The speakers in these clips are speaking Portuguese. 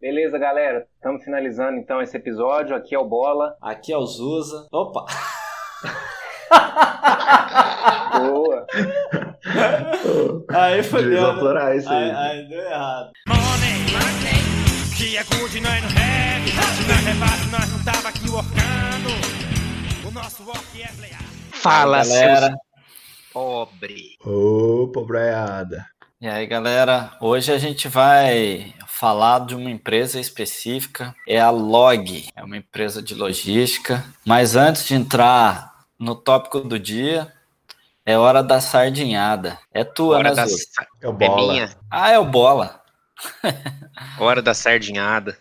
Beleza, galera. Estamos finalizando então esse episódio. Aqui é o Bola. Aqui é o Zuza. Opa! Boa! aí foi explorar isso aí. aí. Aí deu errado. Que é good, nós não rap. Se nós não tava aqui workando. O nosso work é playar. Fala, galera. seus pobre. Ô, pobreada. E aí, galera, hoje a gente vai falar de uma empresa específica, é a Log, é uma empresa de logística. Mas antes de entrar no tópico do dia, é hora da sardinhada. É tua, Hora né, da, sa- É o é bola. minha. Ah, é o Bola. Hora da sardinhada.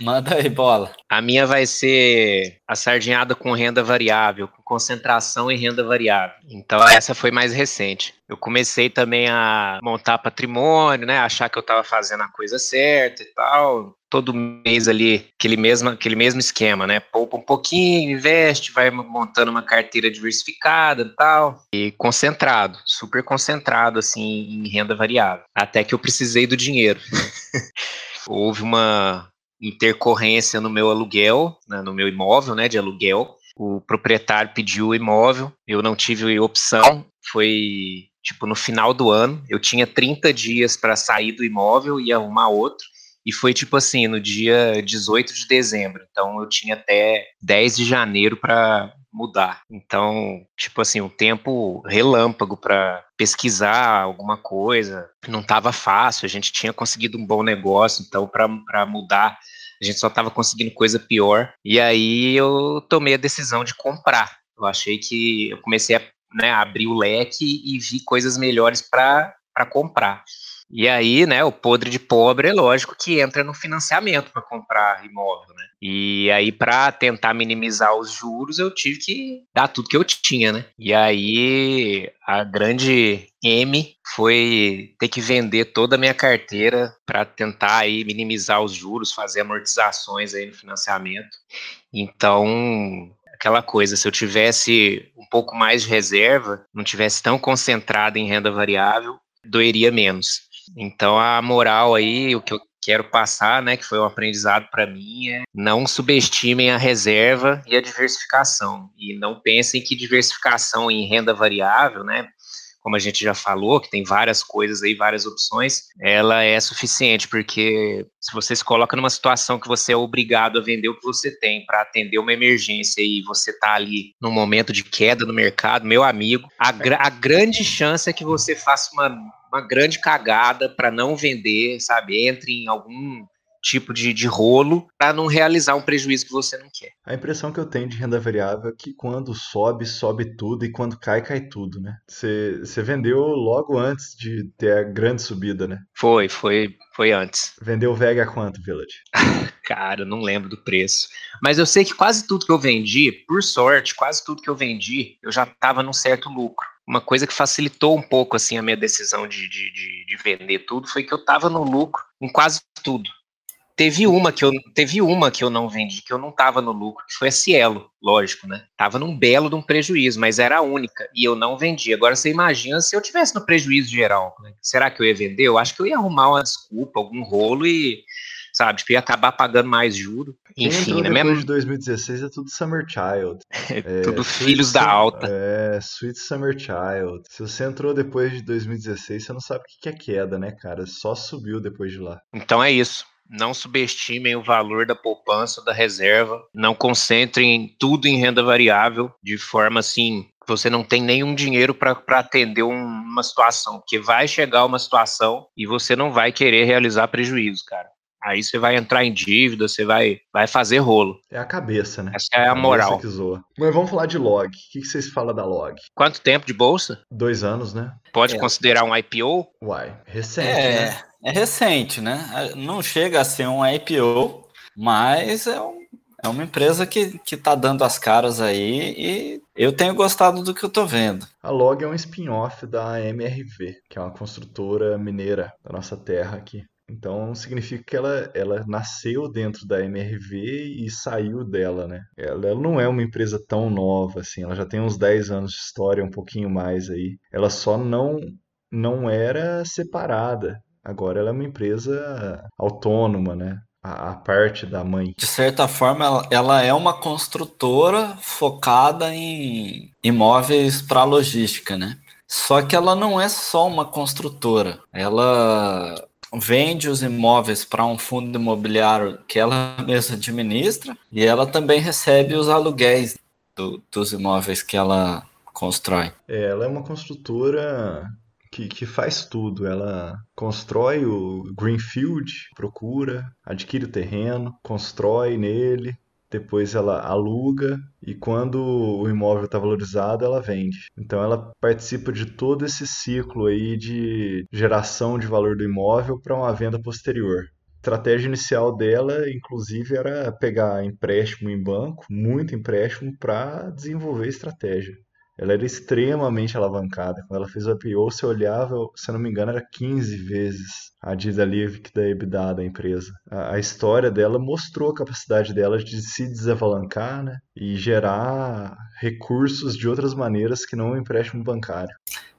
Manda aí, Bola. A minha vai ser a sardinhada com renda variável, com concentração em renda variável. Então essa foi mais recente. Eu comecei também a montar patrimônio, né? Achar que eu estava fazendo a coisa certa e tal. Todo mês ali, aquele mesmo, aquele mesmo esquema, né? Poupa um pouquinho, investe, vai montando uma carteira diversificada e tal. E concentrado, super concentrado, assim, em renda variável. Até que eu precisei do dinheiro. Houve uma, intercorrência no meu aluguel, né, no meu imóvel, né, de aluguel. O proprietário pediu o imóvel, eu não tive opção, foi tipo no final do ano, eu tinha 30 dias para sair do imóvel e arrumar outro. E foi tipo assim, no dia 18 de dezembro. Então eu tinha até 10 de janeiro para mudar. Então, tipo assim, um tempo relâmpago para pesquisar alguma coisa. Não estava fácil, a gente tinha conseguido um bom negócio, então para mudar a gente só estava conseguindo coisa pior. E aí eu tomei a decisão de comprar. Eu achei que eu comecei a né, abrir o leque e vi coisas melhores para comprar. E aí, né, o podre de pobre é lógico que entra no financiamento para comprar imóvel, né? E aí, para tentar minimizar os juros, eu tive que dar tudo que eu tinha, né? E aí, a grande M foi ter que vender toda a minha carteira para tentar aí minimizar os juros, fazer amortizações aí no financiamento. Então, aquela coisa, se eu tivesse um pouco mais de reserva, não tivesse tão concentrado em renda variável, doeria menos. Então a moral aí, o que eu quero passar, né, que foi um aprendizado para mim, é não subestimem a reserva e a diversificação. E não pensem que diversificação em renda variável, né, como a gente já falou, que tem várias coisas aí, várias opções, ela é suficiente, porque se você se coloca numa situação que você é obrigado a vender o que você tem para atender uma emergência e você tá ali num momento de queda no mercado, meu amigo, a, gra a grande chance é que você faça uma, uma grande cagada para não vender, sabe? Entre em algum tipo de, de rolo para não realizar um prejuízo que você não quer. A impressão que eu tenho de renda variável é que quando sobe, sobe tudo e quando cai, cai tudo, né? Você você vendeu logo antes de ter a grande subida, né? Foi, foi, foi antes. Vendeu VEG a quanto, Village? Cara, não lembro do preço. Mas eu sei que quase tudo que eu vendi, por sorte, quase tudo que eu vendi, eu já estava num certo lucro. Uma coisa que facilitou um pouco assim a minha decisão de, de, de, de vender tudo foi que eu estava no lucro em quase tudo. Teve uma que eu teve uma que eu não vendi, que eu não estava no lucro, que foi a Cielo, lógico, né? Tava num belo de um prejuízo, mas era a única e eu não vendi. Agora você imagina se eu tivesse no prejuízo geral, né? será que eu ia vender? Eu acho que eu ia arrumar uma desculpa, algum rolo e sabe, tipo, ia acabar pagando mais juro. Quem Enfim, né? depois Mesmo, de 2016 é tudo Summer Child. É, tudo Sweet filhos da Sum- alta. É, Sweet Summer Child. Se você entrou depois de 2016, você não sabe o que é queda, né, cara? Só subiu depois de lá. Então é isso. Não subestimem o valor da poupança, da reserva. Não concentrem tudo em renda variável, de forma assim você não tem nenhum dinheiro para atender um- uma situação. Porque vai chegar uma situação e você não vai querer realizar prejuízo, cara. Aí você vai entrar em dívida, você vai, vai fazer rolo. É a cabeça, né? Essa é a moral. que zoa. Mas vamos falar de log. O que vocês falam da log? Quanto tempo de bolsa? Dois anos, né? Pode É. considerar um IPO? Uai, recente, né? É, é recente, né? Não chega a ser um IPO, mas é, um- é uma empresa que, que tá dando as caras aí e eu tenho gostado do que eu tô vendo. A Log é um spin-off da MRV, que é uma construtora mineira da nossa terra aqui. Então significa que ela, ela nasceu dentro da MRV e saiu dela, né? Ela, ela não é uma empresa tão nova assim, ela já tem uns 10 anos de história, um pouquinho mais aí. Ela só não, não era separada. Agora ela é uma empresa autônoma, né? a, a parte da mãe. De certa forma, ela, ela é uma construtora focada em imóveis para logística, né? Só que ela não é só uma construtora. Ela vende os imóveis para um fundo imobiliário que ela mesma administra e ela também recebe os aluguéis do, dos imóveis que ela constrói. É, ela é uma construtora que, que faz tudo. Ela constrói o Greenfield, procura, adquire o terreno, constrói nele, depois ela aluga e quando o imóvel está valorizado, ela vende. Então ela participa de todo esse ciclo aí de geração de valor do imóvel para uma venda posterior. A estratégia inicial dela, inclusive, era pegar empréstimo em banco, muito empréstimo, para desenvolver estratégia ela era extremamente alavancada. Quando ela fez o IPO, você olhava, se eu não me engano, era 15 vezes a dívida líquida da EBITDA da empresa. A, a, história dela mostrou a capacidade dela de se desavalancar né, e gerar recursos de outras maneiras que não o empréstimo bancário.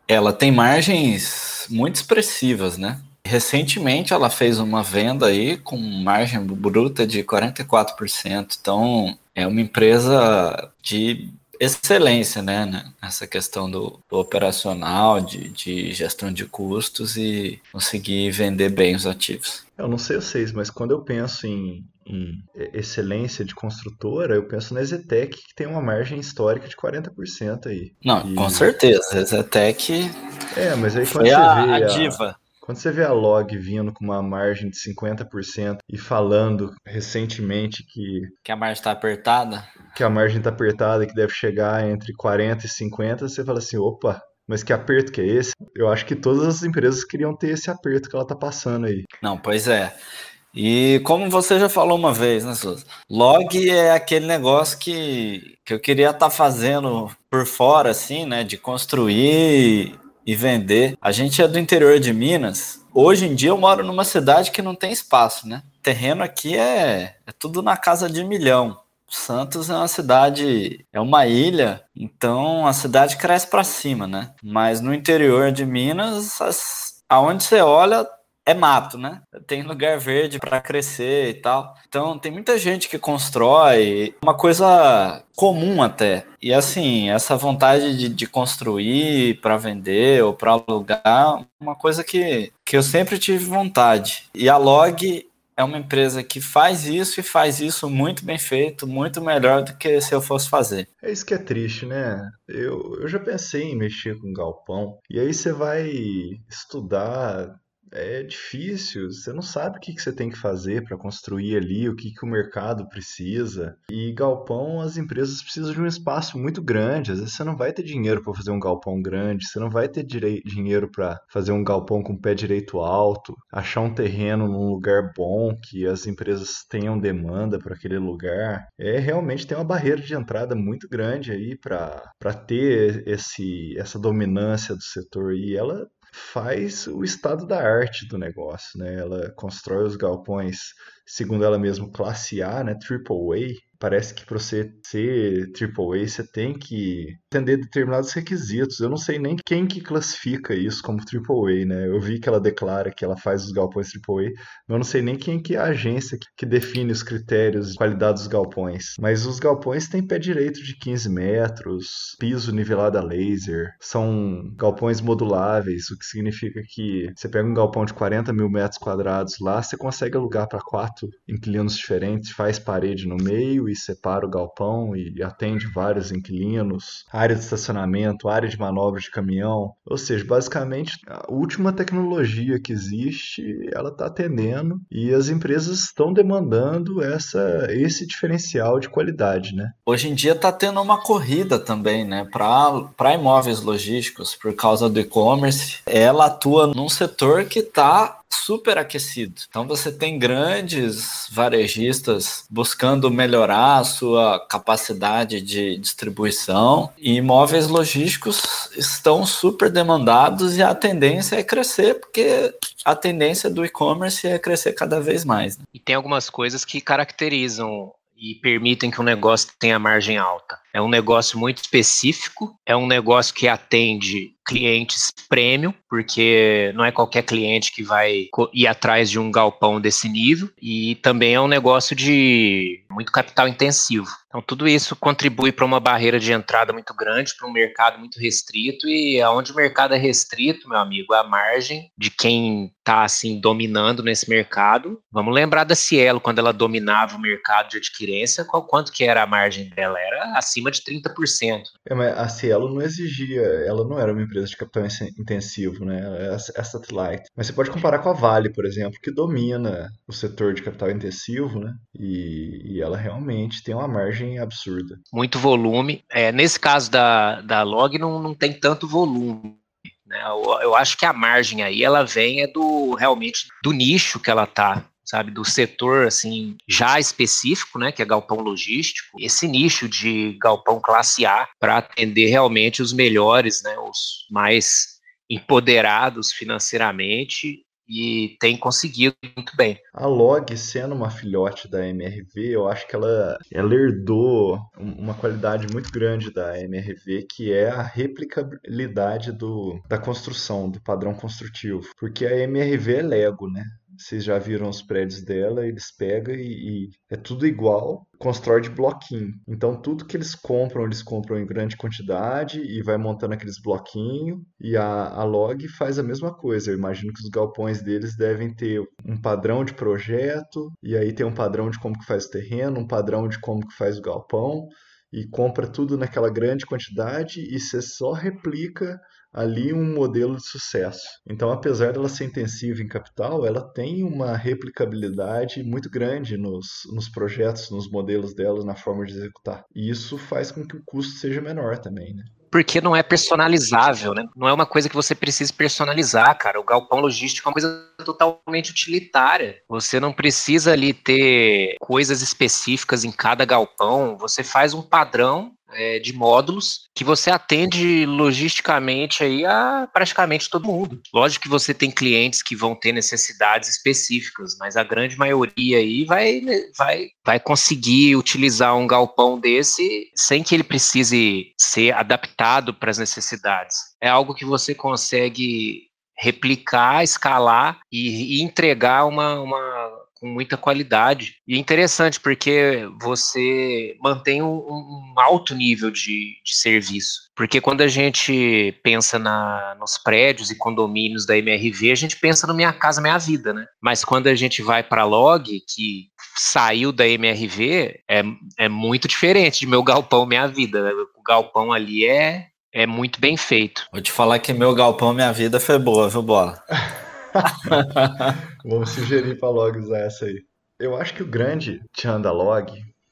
Ela tem margens muito expressivas, né? Recentemente ela fez uma venda aí com margem bruta de 44%. Então é uma empresa de excelência, né, né, nessa questão do, do operacional, de, de, gestão de custos e conseguir vender bem os ativos. Eu não sei vocês, mas quando eu penso em, em excelência de construtora, eu penso na Zetec, que tem uma margem histórica de 40% aí. Não, e... com certeza, a Zetec é, mas aí quando você a, vê a diva. Quando você vê a Log vindo com uma margem de 50% e falando recentemente que. Que a margem está apertada? Que a margem está apertada que deve chegar entre 40% e 50%, você fala assim: opa, mas que aperto que é esse? Eu acho que todas as empresas queriam ter esse aperto que ela está passando aí. Não, pois é. E como você já falou uma vez, né, Souza? Log é aquele negócio que, que eu queria estar tá fazendo por fora, assim, né? De construir e vender. A gente é do interior de Minas. Hoje em dia eu moro numa cidade que não tem espaço, né? Terreno aqui é, é tudo na casa de milhão. Santos é uma cidade, é uma ilha, então a cidade cresce para cima, né? Mas no interior de Minas, as, aonde você olha, é mato, né? Tem lugar verde para crescer e tal. Então tem muita gente que constrói, uma coisa comum até. E assim, essa vontade de, de construir para vender ou para alugar, uma coisa que, que eu sempre tive vontade. E a Log é uma empresa que faz isso e faz isso muito bem feito, muito melhor do que se eu fosse fazer. É isso que é triste, né? Eu, eu já pensei em mexer com galpão. E aí você vai estudar é difícil, você não sabe o que, que você tem que fazer para construir ali, o que, que o mercado precisa. E galpão, as empresas precisam de um espaço muito grande. Às vezes você não vai ter dinheiro para fazer um galpão grande, você não vai ter dinheiro para fazer um galpão com pé direito alto, achar um terreno num lugar bom, que as empresas tenham demanda para aquele lugar. É realmente tem uma barreira de entrada muito grande aí para ter esse, essa dominância do setor. E ela faz o estado da arte do negócio, né? Ela constrói os galpões, segundo ela mesma, classe A, né? Triple A, parece que para você ser AAA você tem que atender determinados requisitos. Eu não sei nem quem que classifica isso como AAA, né? Eu vi que ela declara que ela faz os galpões AAA, mas eu não sei nem quem que é a agência que define os critérios de qualidade dos galpões. Mas os galpões têm pé direito de 15 metros, piso nivelado a laser, são galpões moduláveis, o que significa que você pega um galpão de 40 mil metros quadrados lá, você consegue alugar para quatro inquilinos diferentes, faz parede no meio e separa o galpão e atende vários inquilinos, área de estacionamento, área de manobra de caminhão. Ou seja, basicamente a última tecnologia que existe, ela está atendendo e as empresas estão demandando essa, esse diferencial de qualidade, né? Hoje em dia está tendo uma corrida também, né, para imóveis logísticos por causa do e-commerce. Ela atua num setor que está super aquecido. Então você tem grandes varejistas buscando melhorar a sua capacidade de distribuição e imóveis logísticos estão super demandados e a tendência é crescer porque a tendência do e-commerce é crescer cada vez mais. Né? E tem algumas coisas que caracterizam e permitem que o negócio tenha margem alta. É um negócio muito específico, é um negócio que atende clientes premium, porque não é qualquer cliente que vai ir atrás de um galpão desse nível, e também é um negócio de muito capital intensivo. Então, tudo isso contribui para uma barreira de entrada muito grande, para um mercado muito restrito, e aonde o mercado é restrito, meu amigo, a margem de quem está assim dominando nesse mercado. Vamos lembrar da Cielo, quando ela dominava o mercado de adquirência, qual quanto que era a margem dela? Era acima de 30%. É, mas a Cielo não exigia, ela não era uma empresa de capital intensivo, né? É a satellite. Mas você pode comparar com a Vale, por exemplo, que domina o setor de capital intensivo, né? E, e ela realmente tem uma margem absurda. Muito volume. É, nesse caso da, da Log, não, não tem tanto volume. Né? Eu, eu acho que a margem aí, ela vem é do realmente do nicho que ela tá sabe, do setor assim já específico, né, que é galpão logístico, esse nicho de galpão classe A para atender realmente os melhores, né, os mais empoderados financeiramente e tem conseguido muito bem. A Log, sendo uma filhote da MRV, eu acho que ela, ela herdou uma qualidade muito grande da MRV, que é a replicabilidade do, da construção, do padrão construtivo. Porque a MRV é Lego, né? Vocês já viram os prédios dela, eles pegam e, e, é tudo igual, constrói de bloquinho. Então tudo que eles compram, eles compram em grande quantidade e vai montando aqueles bloquinhos. E a, a Log faz a mesma coisa. Eu imagino que os galpões deles devem ter um padrão de projeto, e aí tem um padrão de como que faz o terreno, um padrão de como que faz o galpão e compra tudo naquela grande quantidade e você só replica ali um modelo de sucesso. Então, apesar dela ser intensiva em capital, ela tem uma replicabilidade muito grande nos, nos projetos, nos modelos dela, na forma de executar. E isso faz com que o custo seja menor também, né? porque não é personalizável, né? Não é uma coisa que você precisa personalizar, cara. O galpão logístico é uma coisa totalmente utilitária. Você não precisa ali ter coisas específicas em cada galpão. Você faz um padrão é, de módulos que você atende logisticamente aí a praticamente todo mundo. Lógico que você tem clientes que vão ter necessidades específicas, mas a grande maioria aí vai, vai, vai conseguir utilizar um galpão desse sem que ele precise ser adaptado para as necessidades. É algo que você consegue replicar, escalar e, e entregar uma, uma com muita qualidade. E é interessante porque você mantém um, um alto nível de, de serviço. Porque quando a gente pensa na, nos prédios e condomínios da MRV, a gente pensa no Minha Casa Minha Vida, né? Mas quando a gente vai para a Log, que saiu da MRV, é, é muito diferente de meu galpão Minha Vida. Né? O galpão ali é, é muito bem feito. Vou te falar que meu galpão Minha Vida foi boa, viu, Bola? Vamos sugerir para Log usar essa aí. Eu acho que o grande tchan da Log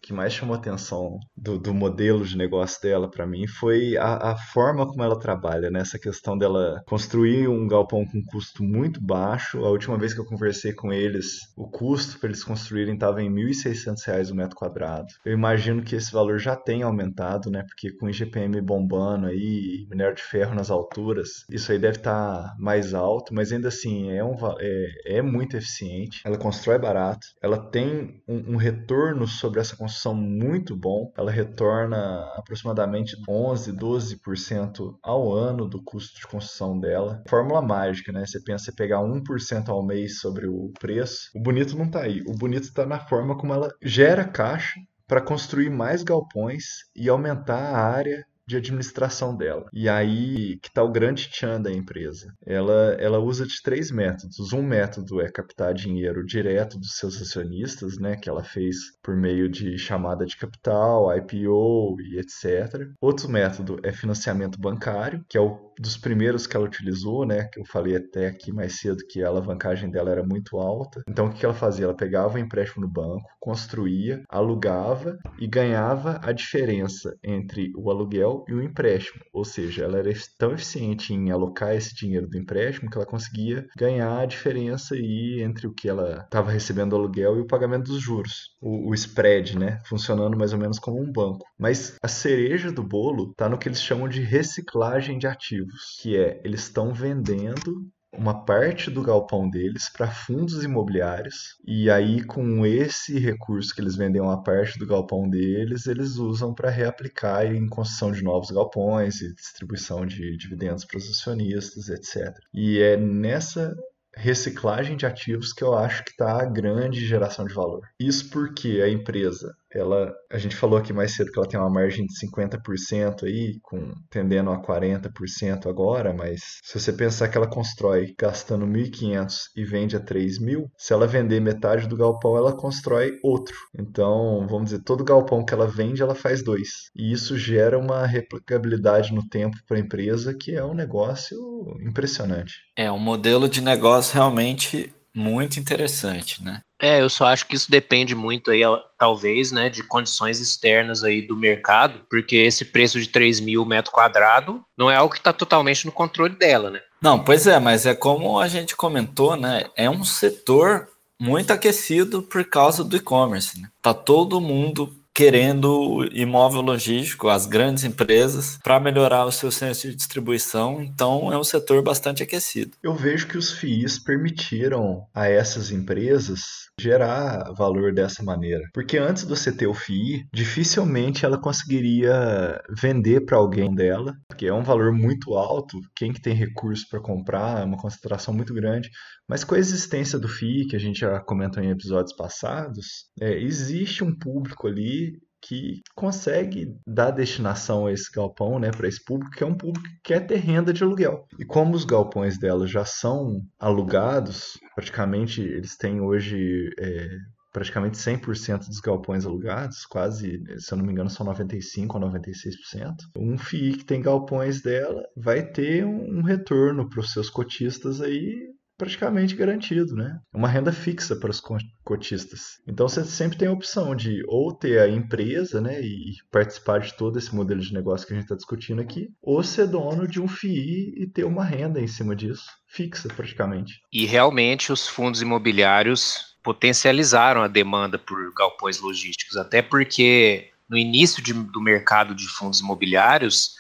que mais chamou atenção do, do modelo de negócio dela para mim foi a, a, forma como ela trabalha, né? Essa questão dela construir um galpão com custo muito baixo. A última vez que eu conversei com eles, o custo para eles construírem estava em R$ 1.600 o metro quadrado. Eu imagino que esse valor já tenha aumentado, né? Porque com o IGPM bombando aí, minério de ferro nas alturas, isso aí deve estar tá mais alto, mas ainda assim é, um, é, é muito eficiente. Ela constrói barato, ela tem um, um retorno sobre essa construção são muito bom. Ela retorna aproximadamente 11, 12% ao ano do custo de construção dela. Fórmula mágica, né? Você pensa em pegar 1% ao mês sobre o preço. O bonito não está aí. O bonito está na forma como ela gera caixa para construir mais galpões e aumentar a área de administração dela. E aí que está o grande tchan da empresa. Ela, ela usa de três métodos. Um método é captar dinheiro direto dos seus acionistas, né, que ela fez por meio de chamada de capital, IPO e etc. Outro método é financiamento bancário, que é o dos primeiros que ela utilizou, né, que eu falei até aqui mais cedo que a alavancagem dela era muito alta. Então o que ela fazia? Ela pegava o empréstimo no banco, construía, alugava e ganhava a diferença entre o aluguel e o empréstimo. Ou seja, ela era tão eficiente em alocar esse dinheiro do empréstimo que ela conseguia ganhar a diferença aí entre o que ela estava recebendo do aluguel e o pagamento dos juros. O, o, spread, né? Funcionando mais ou menos como um banco. Mas a cereja do bolo está no que eles chamam de reciclagem de ativos, que é eles estão vendendo uma parte do galpão deles para fundos imobiliários e aí com esse recurso que eles vendem uma parte do galpão deles, eles usam para reaplicar em construção de novos galpões e distribuição de dividendos para os acionistas, etc. E é nessa reciclagem de ativos que eu acho que está a grande geração de valor. Isso porque a empresa ela, a gente falou aqui mais cedo que ela tem uma margem de 50% aí, com tendendo a 40% agora, mas se você pensar que ela constrói gastando 1.500 e vende a 3.000, se ela vender metade do galpão, ela constrói outro. Então, vamos dizer, todo galpão que ela vende, ela faz dois. E isso gera uma replicabilidade no tempo para a empresa que é um negócio impressionante. É um modelo de negócio realmente muito interessante, né? É, eu só acho que isso depende muito aí, talvez, né, de condições externas aí do mercado, porque esse preço de 3 mil metro quadrado não é algo que está totalmente no controle dela, né? Não, pois é, mas é como a gente comentou, né? É um setor muito aquecido por causa do e-commerce, né? Tá todo mundo querendo imóvel logístico, as grandes empresas, para melhorar o seu centro de distribuição. Então, é um setor bastante aquecido. Eu vejo que os FIIs permitiram a essas empresas gerar valor dessa maneira. Porque antes de você ter o FII, dificilmente ela conseguiria vender para alguém dela, porque é um valor muito alto. Quem que tem recurso para comprar é uma concentração muito grande. Mas com a existência do FII, que a gente já comentou em episódios passados, é, existe um público ali que consegue dar destinação a esse galpão, né, para esse público, que é um público que quer ter renda de aluguel. E como os galpões dela já são alugados, praticamente eles têm hoje é, praticamente 100% dos galpões alugados, quase, se eu não me engano, são 95% ou 96%. Um FII que tem galpões dela vai ter um retorno para os seus cotistas aí praticamente garantido, né? Uma renda fixa para os cotistas. Então você sempre tem a opção de ou ter a empresa, né, e participar de todo esse modelo de negócio que a gente está discutindo aqui, ou ser dono de um FII e ter uma renda em cima disso, fixa praticamente. E realmente os fundos imobiliários potencializaram a demanda por galpões logísticos, até porque no início de, do mercado de fundos imobiliários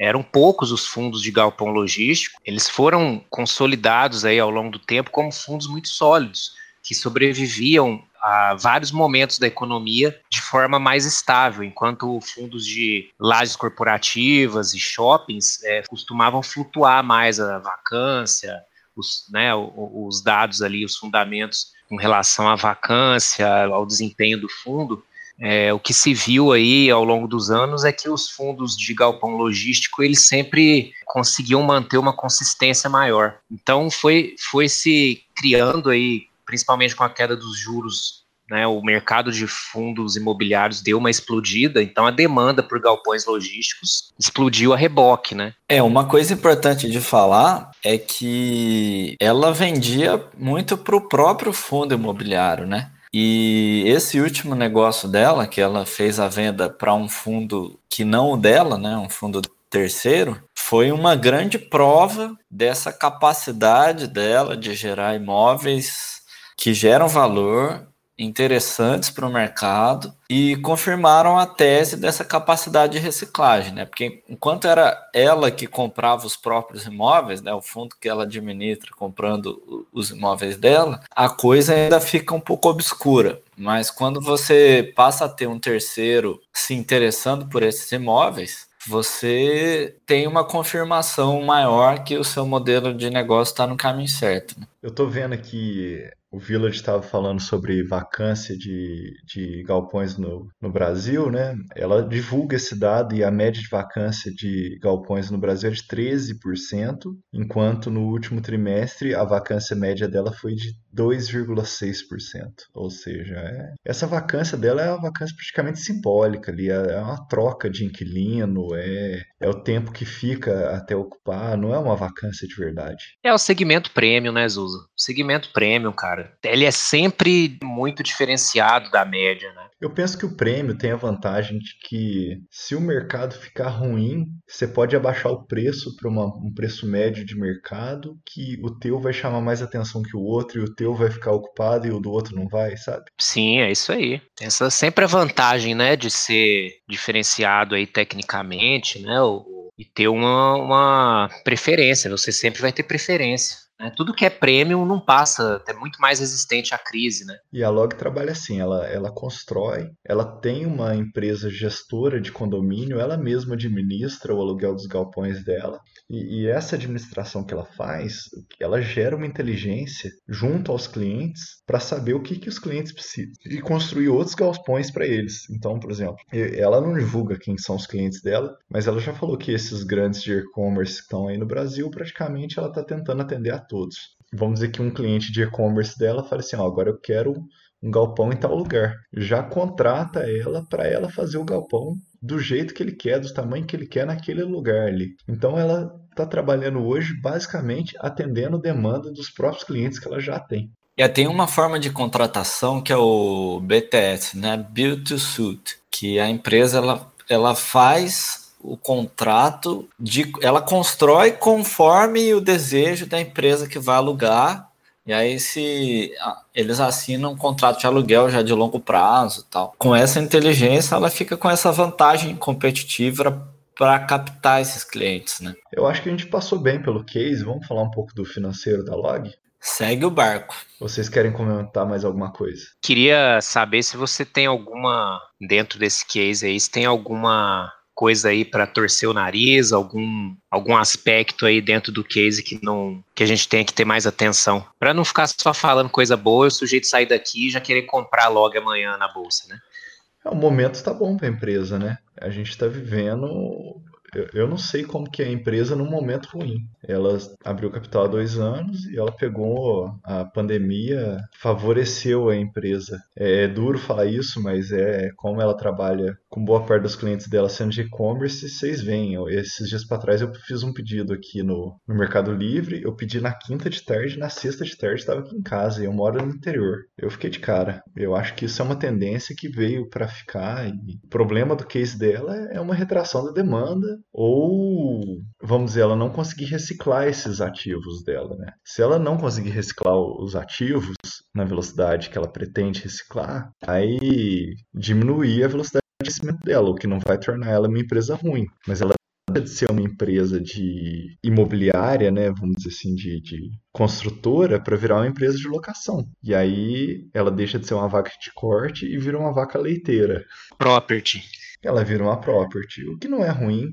eram poucos os fundos de galpão logístico, eles foram consolidados aí ao longo do tempo como fundos muito sólidos, que sobreviviam a vários momentos da economia de forma mais estável, enquanto fundos de lajes corporativas e shoppings é, costumavam flutuar mais a vacância, os, né, os dados ali, os fundamentos com relação à vacância, ao desempenho do fundo, é, o que se viu aí ao longo dos anos é que os fundos de galpão logístico eles sempre conseguiam manter uma consistência maior. Então foi, foi se criando aí, principalmente com a queda dos juros, né, o mercado de fundos imobiliários deu uma explodida, então a demanda por galpões logísticos explodiu a reboque, né? É, uma coisa importante de falar é que ela vendia muito para o próprio fundo imobiliário, né? E esse último negócio dela, que ela fez a venda para um fundo que não o dela, né, um fundo terceiro, foi uma grande prova dessa capacidade dela de gerar imóveis que geram valor interessantes para o mercado e confirmaram a tese dessa capacidade de reciclagem, né? Porque enquanto era ela que comprava os próprios imóveis, né, o fundo que ela administra comprando os imóveis dela, a coisa ainda fica um pouco obscura. Mas quando você passa a ter um terceiro se interessando por esses imóveis, você tem uma confirmação maior que o seu modelo de negócio está no caminho certo. Né? Eu estou vendo aqui o Village estava falando sobre vacância de, de galpões no, no Brasil, né? Ela divulga esse dado e a média de vacância de galpões no Brasil é de 13%, enquanto no último trimestre a vacância média dela foi de 2,6%. Ou seja, é, essa vacância dela é uma vacância praticamente simbólica ali, é, é uma troca de inquilino, é, é o tempo que fica até ocupar, não é uma vacância de verdade. É o segmento premium, né, Zuza? Segmento premium, cara cara. Ele é sempre muito diferenciado da média, né? Eu penso que o prêmio tem a vantagem de que se o mercado ficar ruim, você pode abaixar o preço para um preço médio de mercado, que o teu vai chamar mais atenção que o outro e o teu vai ficar ocupado e o do outro não vai, sabe? Sim, é isso aí. Essa é sempre a vantagem, né, de ser diferenciado aí tecnicamente, né, e ter uma, uma preferência. Você sempre vai ter preferência Né? Tudo que é premium não passa, é muito mais resistente à crise, né? E a Log trabalha assim, ela, ela constrói, ela tem uma empresa gestora de condomínio, ela mesma administra o aluguel dos galpões dela, e, e essa administração que ela faz, ela gera uma inteligência junto aos clientes para saber o que, que os clientes precisam e construir outros galpões para eles. Então, por exemplo, ela não divulga quem são os clientes dela, mas ela já falou que esses grandes de e-commerce que estão aí no Brasil, praticamente ela está tentando atender a todos. Vamos dizer que um cliente de e-commerce dela fala assim: ó, agora eu quero um galpão em tal lugar. Já contrata ela para ela fazer o galpão do jeito que ele quer, do tamanho que ele quer naquele lugar ali. Então ela está trabalhando hoje basicamente atendendo demanda dos próprios clientes que ela já tem. E tem uma forma de contratação que é o BTS, né? Build to Suit, que a empresa ela, ela faz o contrato de ela constrói conforme o desejo da empresa que vai alugar e aí se eles assinam um contrato de aluguel já de longo prazo, tal. Com essa inteligência, ela fica com essa vantagem competitiva para captar esses clientes, né? Eu acho que a gente passou bem pelo case. Vamos falar um pouco do financeiro da Log? Segue o barco. Vocês querem comentar mais alguma coisa? Queria saber se você tem alguma dentro desse case aí, se tem alguma coisa aí para torcer o nariz, algum, algum aspecto aí dentro do case que não que a gente tem que ter mais atenção, para não ficar só falando coisa boa, o sujeito sair daqui e já querer comprar logo amanhã na bolsa, né? É, o momento está bom para a empresa, né? A gente está vivendo eu, não sei como que é a empresa num momento ruim. Ela abriu capital há dois anos e ela pegou a pandemia, favoreceu a empresa. É, é duro falar isso, mas é como ela trabalha com boa parte dos clientes dela sendo de e-commerce, vocês veem. Esses dias para trás eu fiz um pedido aqui no, no Mercado Livre, eu pedi na quinta de tarde, na sexta de tarde estava aqui em casa e eu moro no interior. Eu fiquei de cara. Eu acho que isso é uma tendência que veio para ficar e o problema do case dela é uma retração da demanda ou, vamos dizer, ela não conseguir reciclar esses ativos dela, né? Se ela não conseguir reciclar os ativos na velocidade que ela pretende reciclar, aí diminuir a velocidade de crescimento dela, o que não vai tornar ela uma empresa ruim, mas ela de ser uma empresa de imobiliária, né, vamos dizer assim, de, de construtora, para virar uma empresa de locação. E aí ela deixa de ser uma vaca de corte e vira uma vaca leiteira. Property ela vira uma property, o que não é ruim,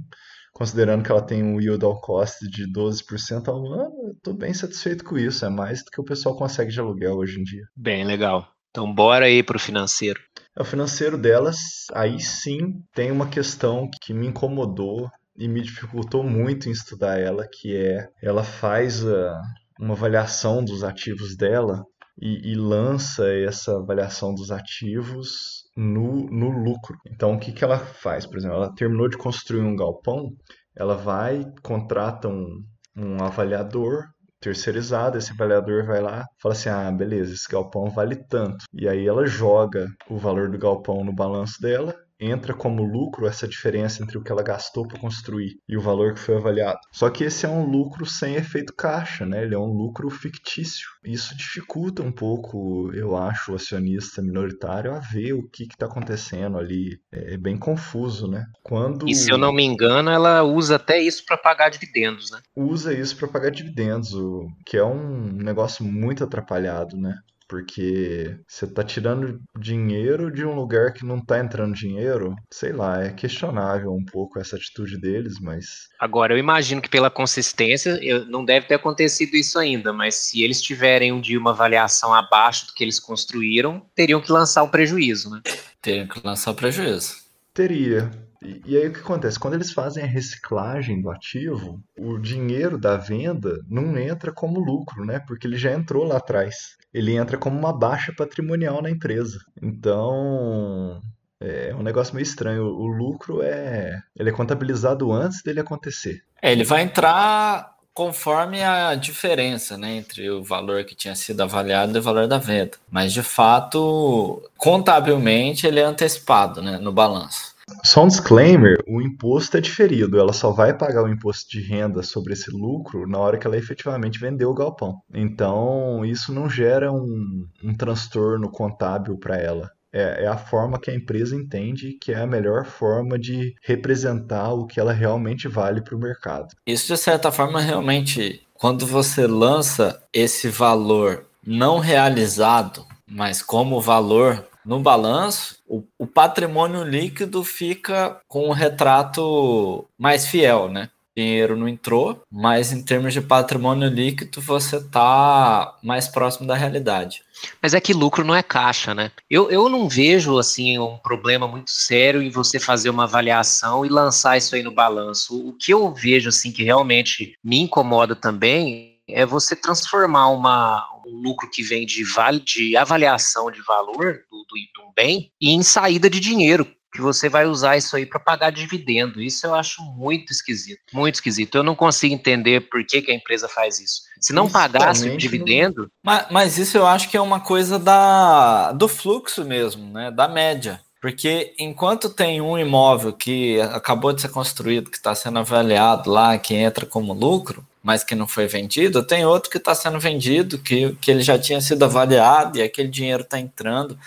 considerando que ela tem um yield ao cost de 12% ao ano, eu estou bem satisfeito com isso, é mais do que o pessoal consegue de aluguel hoje em dia. Bem legal. Então bora aí para o financeiro. O financeiro delas, aí sim, tem uma questão que me incomodou e me dificultou muito em estudar ela, que é ela faz a, uma avaliação dos ativos dela e, e lança essa avaliação dos ativos no, no lucro. Então, o que, que ela faz? Por exemplo, ela terminou de construir um galpão, ela vai, contrata um, um avaliador terceirizado, esse avaliador vai lá fala assim, ah, beleza, esse galpão vale tanto. E aí ela joga o valor do galpão no balanço dela entra como lucro essa diferença entre o que ela gastou para construir e o valor que foi avaliado. Só que esse é um lucro sem efeito caixa, né? Ele é um lucro fictício. Isso dificulta um pouco, eu acho, o acionista minoritário a ver o que está acontecendo ali. É, é bem confuso, né? Quando e se eu não me engano, ela usa até isso para pagar dividendos, né? Usa isso para pagar dividendos, o que é um negócio muito atrapalhado, né? Porque você está tirando dinheiro de um lugar que não está entrando dinheiro, sei lá, é questionável um pouco essa atitude deles, mas. Agora, eu imagino que pela consistência, não deve ter acontecido isso ainda, mas se eles tiverem um dia uma avaliação abaixo do que eles construíram, teriam que lançar o prejuízo, né? Teriam que lançar o prejuízo. Teria. E, e, aí o que acontece? Quando eles fazem a reciclagem do ativo, o dinheiro da venda não entra como lucro, né? Porque ele já entrou lá atrás ele entra como uma baixa patrimonial na empresa. Então, é um negócio meio estranho. O lucro é, ele é contabilizado antes dele acontecer. É, ele vai entrar conforme a diferença né, entre o valor que tinha sido avaliado e o valor da venda. Mas, de fato, contabilmente, ele é antecipado né, no balanço. Só um disclaimer: o imposto é diferido. Ela só vai pagar o imposto de renda sobre esse lucro na hora que ela efetivamente vendeu o galpão. Então, isso não gera um, um transtorno contábil para ela. É, é a forma que a empresa entende que é a melhor forma de representar o que ela realmente vale para o mercado. Isso, de certa forma, realmente, quando você lança esse valor não realizado, mas como valor no balanço, o, o patrimônio líquido fica com um retrato mais fiel, né? dinheiro não entrou, mas em termos de patrimônio líquido você está mais próximo da realidade. Mas é que lucro não é caixa, né? Eu, eu não vejo assim um problema muito sério em você fazer uma avaliação e lançar isso aí no balanço. O que eu vejo assim que realmente me incomoda também é você transformar uma, um lucro que vem de, vale, de avaliação de valor do, do, bem em saída de dinheiro, que você vai usar isso aí para pagar dividendo. Isso eu acho muito esquisito, muito esquisito. Eu não consigo entender por que, que a empresa faz isso. Se não pagasse o dividendo. Não... Mas, mas, isso eu acho que é uma coisa da, do fluxo mesmo, né? Da média. Porque enquanto tem um imóvel que acabou de ser construído, que está sendo avaliado lá, que entra como lucro, mas que não foi vendido, tem outro que está sendo vendido, que, que ele já tinha sido avaliado e aquele dinheiro está entrando.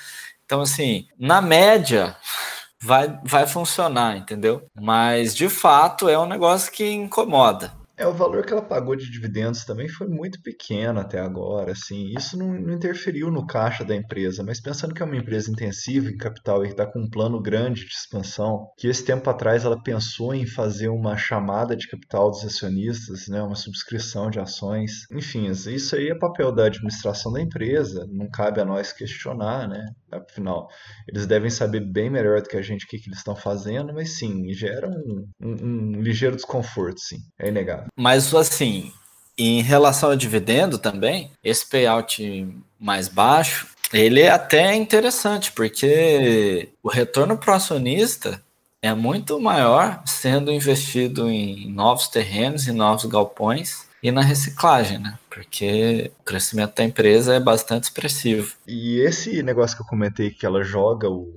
Então, assim, na média, vai, vai funcionar, entendeu? Mas de fato é um negócio que incomoda. É, o valor que ela pagou de dividendos também foi muito pequeno até agora, assim, isso não, não interferiu no caixa da empresa, mas pensando que é uma empresa intensiva em capital e que está com um plano grande de expansão, que esse tempo atrás ela pensou em fazer uma chamada de capital dos acionistas, né, uma subscrição de ações, enfim, isso aí é papel da administração da empresa, não cabe a nós questionar, né, afinal, eles devem saber bem melhor do que a gente o que, que eles estão fazendo, mas sim, gera um, um, um ligeiro desconforto, sim, é inegável. Mas assim, em relação ao dividendo também, esse payout mais baixo, ele é até interessante, porque o retorno para o acionista é muito maior sendo investido em novos terrenos e novos galpões e na reciclagem, né? Porque o crescimento da empresa é bastante expressivo. E esse negócio que eu comentei que ela joga o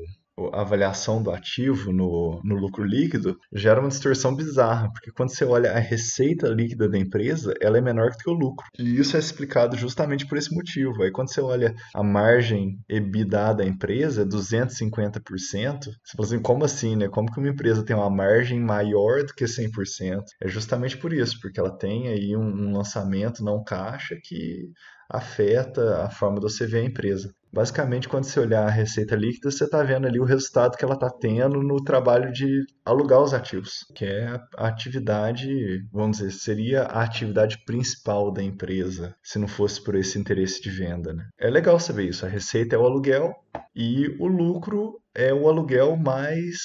a avaliação do ativo no, no lucro líquido gera uma distorção bizarra, porque quando você olha a receita líquida da empresa, ela é menor que o lucro. E isso é explicado justamente por esse motivo. Aí quando você olha a margem EBITDA da empresa, 250%, você fala assim, como assim, né? Como que uma empresa tem uma margem maior do que 100%? É justamente por isso, porque ela tem aí um, um lançamento não caixa que afeta a forma de você ver a empresa. Basicamente, quando você olhar a receita líquida, você está vendo ali o resultado que ela está tendo no trabalho de alugar os ativos, que é a atividade, vamos dizer, seria a atividade principal da empresa, se não fosse por esse interesse de venda. Né? É legal saber isso. A receita é o aluguel e o lucro é o aluguel mais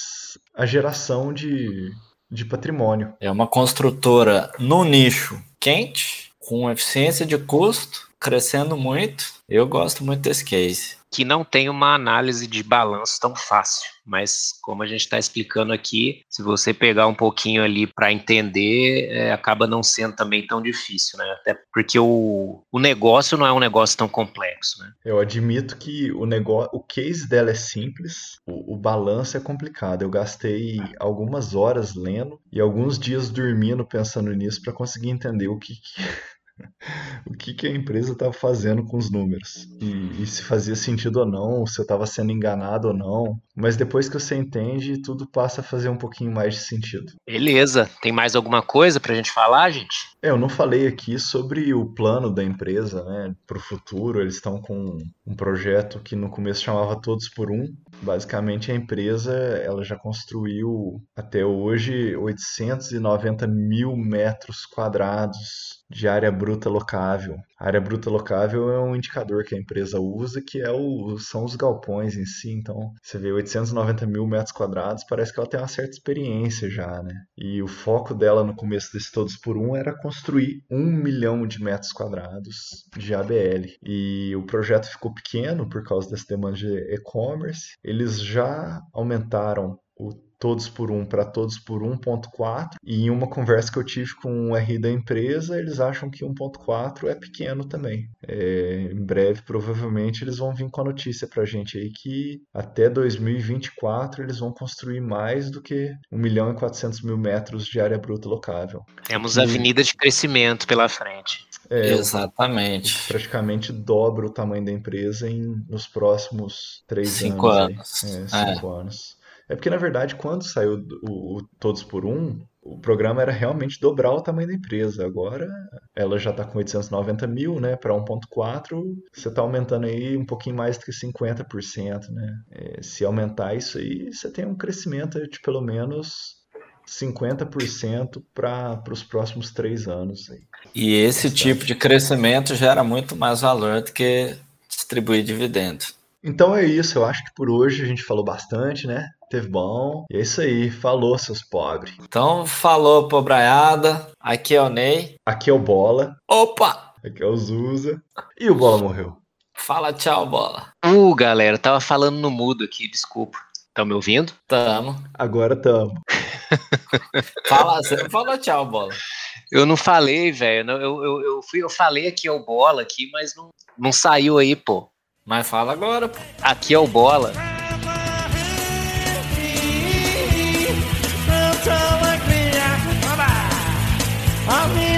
a geração de, de patrimônio. É uma construtora no nicho quente, com eficiência de custo crescendo muito. Eu gosto muito desse case. Que não tem uma análise de balanço tão fácil, mas como a gente está explicando aqui, se você pegar um pouquinho ali para entender, é, acaba não sendo também tão difícil, né? Até porque o, o negócio não é um negócio tão complexo, né? Eu admito que o negócio, o case dela é simples, o, o balanço é complicado. Eu gastei algumas horas lendo e alguns dias dormindo pensando nisso para conseguir entender o que, que o que, que a empresa estava fazendo com os números e, e, se fazia sentido ou não, se eu estava sendo enganado ou não. Mas depois que você entende, tudo passa a fazer um pouquinho mais de sentido. Beleza. Tem mais alguma coisa para a gente falar, gente? É, eu não falei aqui sobre o plano da empresa, né, para o futuro. Eles estão com um projeto que no começo chamava Todos por Um. Basicamente, a empresa ela já construiu até hoje 890 mil metros quadrados de área bruta locável. A área bruta locável é um indicador que a empresa usa, que é o, são os galpões em si. Então, você vê 890 mil metros quadrados, parece que ela tem uma certa experiência já, né? E o foco dela no começo desse Todos por Um era construir um milhão de metros quadrados de ABL. E o projeto ficou pequeno por causa dessa demanda de e-commerce. Eles já aumentaram o todos por um para todos por 1.4 e em uma conversa que eu tive com o RI da empresa, eles acham que 1.4 é pequeno também. É, em breve, provavelmente, eles vão vir com a notícia pra gente aí que até 2024 eles vão construir mais do que 1 milhão e 400 mil metros de área bruta locável. Temos a avenida de crescimento pela frente. É, Exatamente. praticamente dobra o tamanho da empresa em, nos próximos três Cinco anos. anos. É, cinco anos. É porque, na verdade, quando saiu o, o Todos por Um, o programa era realmente dobrar o tamanho da empresa. Agora ela já está com 890 mil, né? Para 1.4, você está aumentando aí um pouquinho mais do que 50%, né? É, se aumentar isso aí, você tem um crescimento de pelo menos 50% para os próximos três anos. Aí. E esse tipo de crescimento gera muito mais valor do que distribuir dividendo. Então é isso, eu acho que por hoje a gente falou bastante, né? Teve bom. E é isso aí, falou, seus pobres. Então, falou, pobraiada. Aqui é o Ney. Aqui é o Bola, Opa! aqui é o Zuza. E o Bola morreu. Fala tchau, bola. Uh, galera, tava falando no mudo aqui, desculpa. Estão me ouvindo? Tamo. Agora tamo. Fala, falou tchau, bola. Eu não falei, velho. Eu, eu, eu, fui, eu falei aqui é o bola aqui, mas não, não saiu aí, pô. Mas fala agora, pô. Aqui é o bola. I'm